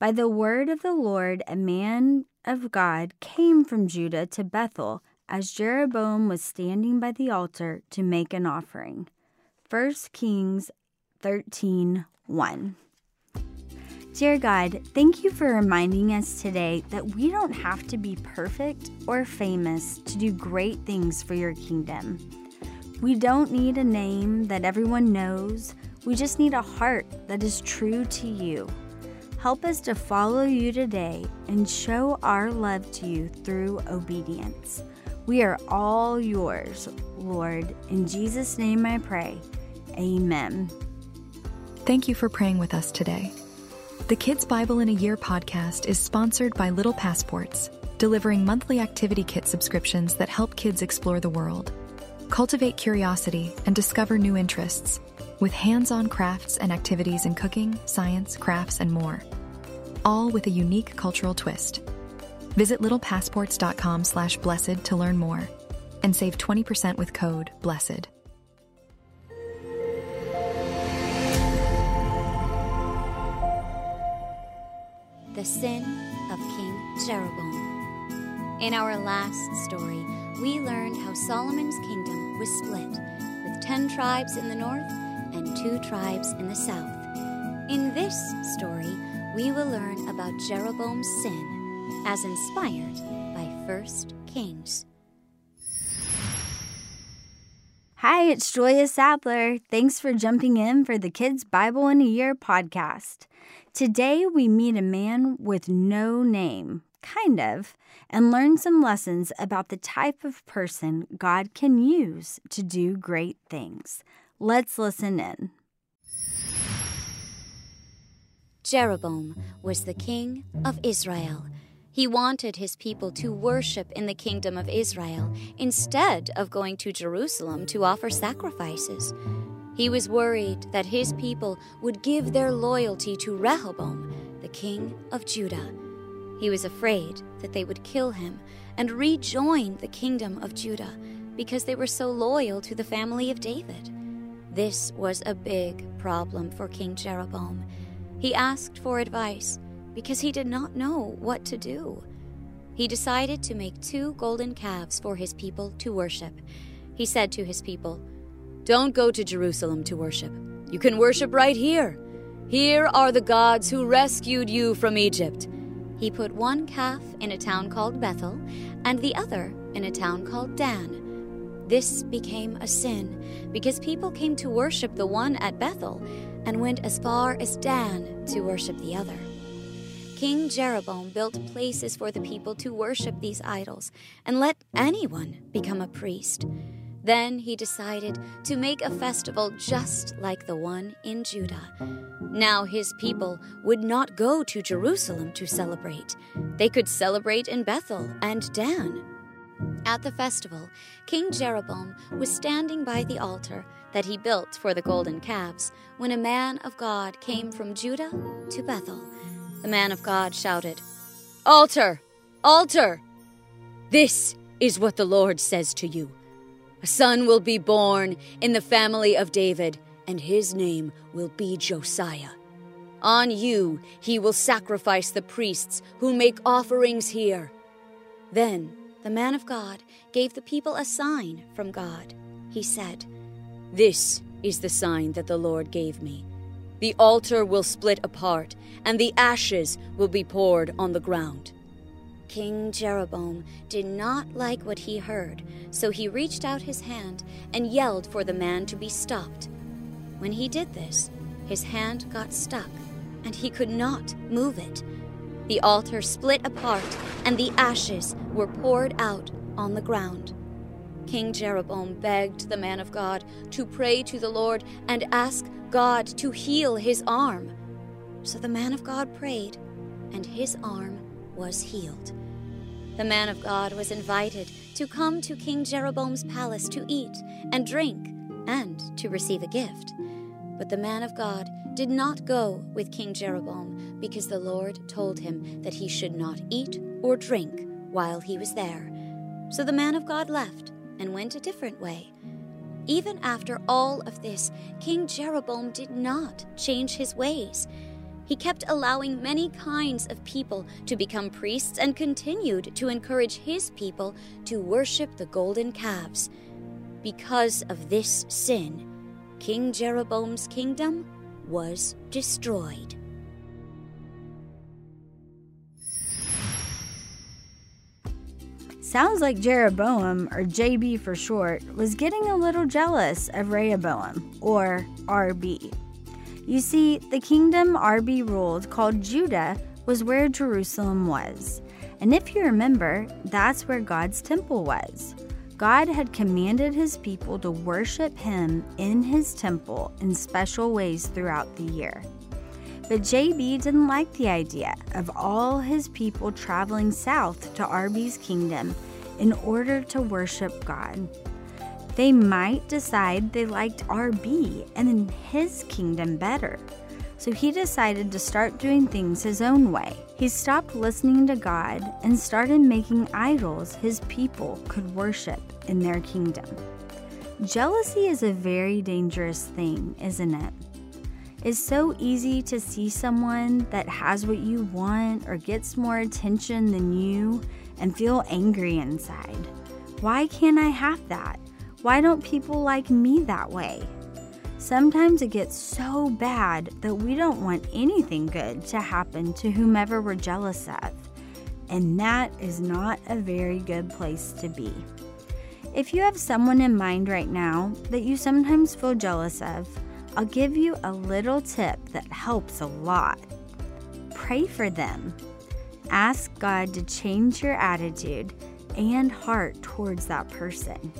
By the word of the Lord, a man of God came from Judah to Bethel as Jeroboam was standing by the altar to make an offering. 1 Kings 13 1. Dear God, thank you for reminding us today that we don't have to be perfect or famous to do great things for your kingdom. We don't need a name that everyone knows, we just need a heart that is true to you. Help us to follow you today and show our love to you through obedience. We are all yours, Lord. In Jesus' name I pray. Amen. Thank you for praying with us today. The Kids Bible in a Year podcast is sponsored by Little Passports, delivering monthly activity kit subscriptions that help kids explore the world, cultivate curiosity, and discover new interests, with hands on crafts and activities in cooking, science, crafts, and more, all with a unique cultural twist. Visit littlepassports.com slash blessed to learn more and save 20% with code BLESSED. The Sin of King Jeroboam. In our last story, we learned how Solomon's kingdom was split, with ten tribes in the north and two tribes in the south. In this story, we will learn about Jeroboam's sin as inspired by 1 Kings. Hi, it's Julia Sadler. Thanks for jumping in for the Kids Bible in a Year podcast. Today we meet a man with no name, kind of, and learn some lessons about the type of person God can use to do great things. Let's listen in. Jeroboam was the king of Israel. He wanted his people to worship in the kingdom of Israel instead of going to Jerusalem to offer sacrifices. He was worried that his people would give their loyalty to Rehoboam, the king of Judah. He was afraid that they would kill him and rejoin the kingdom of Judah because they were so loyal to the family of David. This was a big problem for King Jeroboam. He asked for advice because he did not know what to do. He decided to make two golden calves for his people to worship. He said to his people, Don't go to Jerusalem to worship. You can worship right here. Here are the gods who rescued you from Egypt. He put one calf in a town called Bethel and the other in a town called Dan. This became a sin because people came to worship the one at Bethel and went as far as Dan to worship the other. King Jeroboam built places for the people to worship these idols and let anyone become a priest. Then he decided to make a festival just like the one in Judah. Now his people would not go to Jerusalem to celebrate. They could celebrate in Bethel and Dan. At the festival, King Jeroboam was standing by the altar that he built for the golden calves when a man of God came from Judah to Bethel. The man of God shouted, Altar! Altar! This is what the Lord says to you. A son will be born in the family of David, and his name will be Josiah. On you he will sacrifice the priests who make offerings here. Then the man of God gave the people a sign from God. He said, This is the sign that the Lord gave me. The altar will split apart, and the ashes will be poured on the ground. King Jeroboam did not like what he heard, so he reached out his hand and yelled for the man to be stopped. When he did this, his hand got stuck, and he could not move it. The altar split apart, and the ashes were poured out on the ground. King Jeroboam begged the man of God to pray to the Lord and ask God to heal his arm. So the man of God prayed, and his arm was healed. The man of God was invited to come to King Jeroboam's palace to eat and drink and to receive a gift. But the man of God did not go with King Jeroboam because the Lord told him that he should not eat or drink while he was there. So the man of God left and went a different way. Even after all of this, King Jeroboam did not change his ways. he kept allowing many kinds of people to become priests and continued to encourage his people to worship the golden calves. Because of this sin, King Jeroboam's kingdom was destroyed. Sounds like Jeroboam, or JB for short, was getting a little jealous of Rehoboam, or RB. You see, the kingdom RB ruled, called Judah, was where Jerusalem was. And if you remember, that's where God's temple was. God had commanded his people to worship him in his temple in special ways throughout the year. But JB didn't like the idea of all his people traveling south to RB's kingdom in order to worship God. They might decide they liked RB and his kingdom better. So he decided to start doing things his own way. He stopped listening to God and started making idols his people could worship in their kingdom. Jealousy is a very dangerous thing, isn't it? It's so easy to see someone that has what you want or gets more attention than you and feel angry inside. Why can't I have that? Why don't people like me that way? Sometimes it gets so bad that we don't want anything good to happen to whomever we're jealous of. And that is not a very good place to be. If you have someone in mind right now that you sometimes feel jealous of, I'll give you a little tip that helps a lot. Pray for them. Ask God to change your attitude and heart towards that person.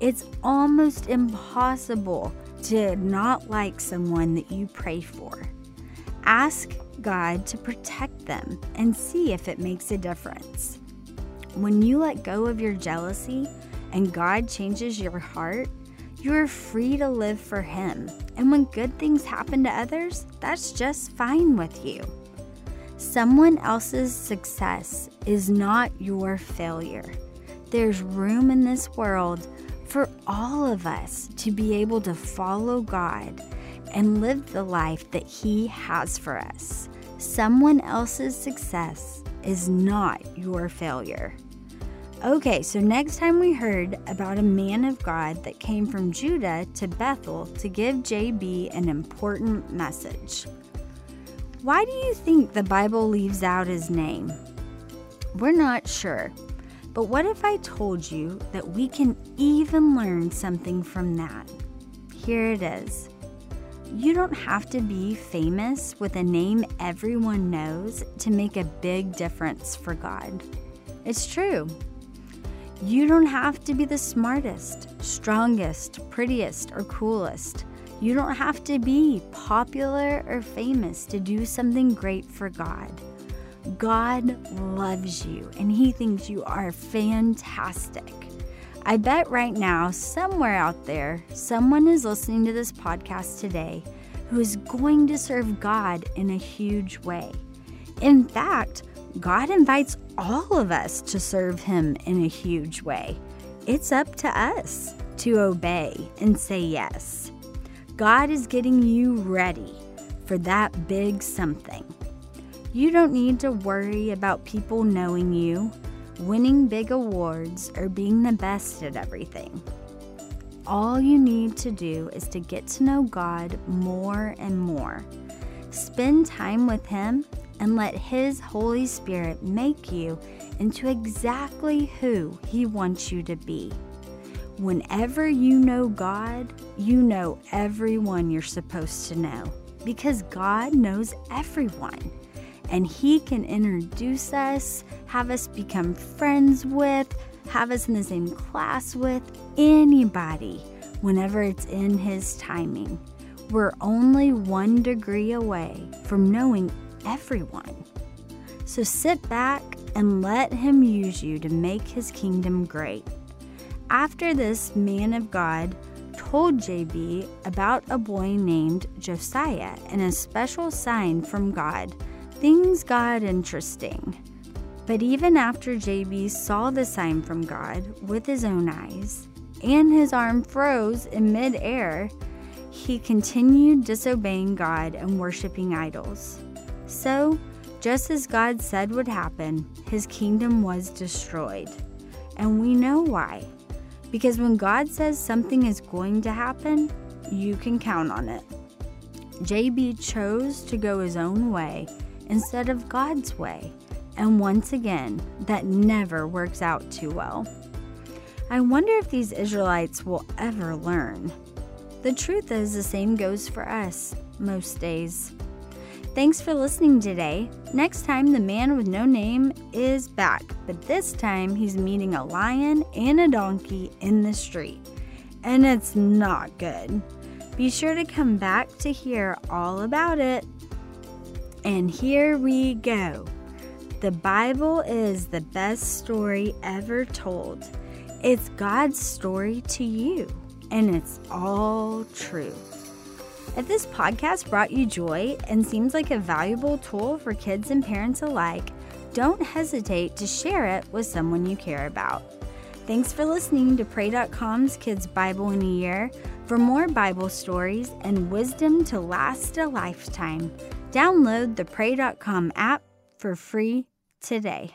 It's almost impossible to not like someone that you pray for. Ask God to protect them and see if it makes a difference. When you let go of your jealousy and God changes your heart, you are free to live for Him. And when good things happen to others, that's just fine with you. Someone else's success is not your failure. There's room in this world for all of us to be able to follow God and live the life that He has for us. Someone else's success is not your failure. Okay, so next time we heard about a man of God that came from Judah to Bethel to give JB an important message. Why do you think the Bible leaves out his name? We're not sure, but what if I told you that we can even learn something from that? Here it is. You don't have to be famous with a name everyone knows to make a big difference for God. It's true. You don't have to be the smartest, strongest, prettiest, or coolest. You don't have to be popular or famous to do something great for God. God loves you and He thinks you are fantastic. I bet right now, somewhere out there, someone is listening to this podcast today who is going to serve God in a huge way. In fact, God invites all of us to serve Him in a huge way. It's up to us to obey and say yes. God is getting you ready for that big something. You don't need to worry about people knowing you, winning big awards, or being the best at everything. All you need to do is to get to know God more and more. Spend time with Him and let His Holy Spirit make you into exactly who He wants you to be. Whenever you know God, you know everyone you're supposed to know because God knows everyone. And He can introduce us, have us become friends with, have us in the same class with anybody whenever it's in His timing. We're only one degree away from knowing everyone. So sit back and let him use you to make his kingdom great. After this man of God told JB about a boy named Josiah and a special sign from God, things got interesting. But even after JB saw the sign from God with his own eyes, and his arm froze in midair, he continued disobeying God and worshiping idols. So, just as God said would happen, his kingdom was destroyed. And we know why. Because when God says something is going to happen, you can count on it. JB chose to go his own way instead of God's way. And once again, that never works out too well. I wonder if these Israelites will ever learn. The truth is, the same goes for us most days. Thanks for listening today. Next time, the man with no name is back, but this time he's meeting a lion and a donkey in the street. And it's not good. Be sure to come back to hear all about it. And here we go. The Bible is the best story ever told. It's God's story to you, and it's all true. If this podcast brought you joy and seems like a valuable tool for kids and parents alike, don't hesitate to share it with someone you care about. Thanks for listening to Pray.com's Kids Bible in a Year. For more Bible stories and wisdom to last a lifetime, download the Pray.com app for free today.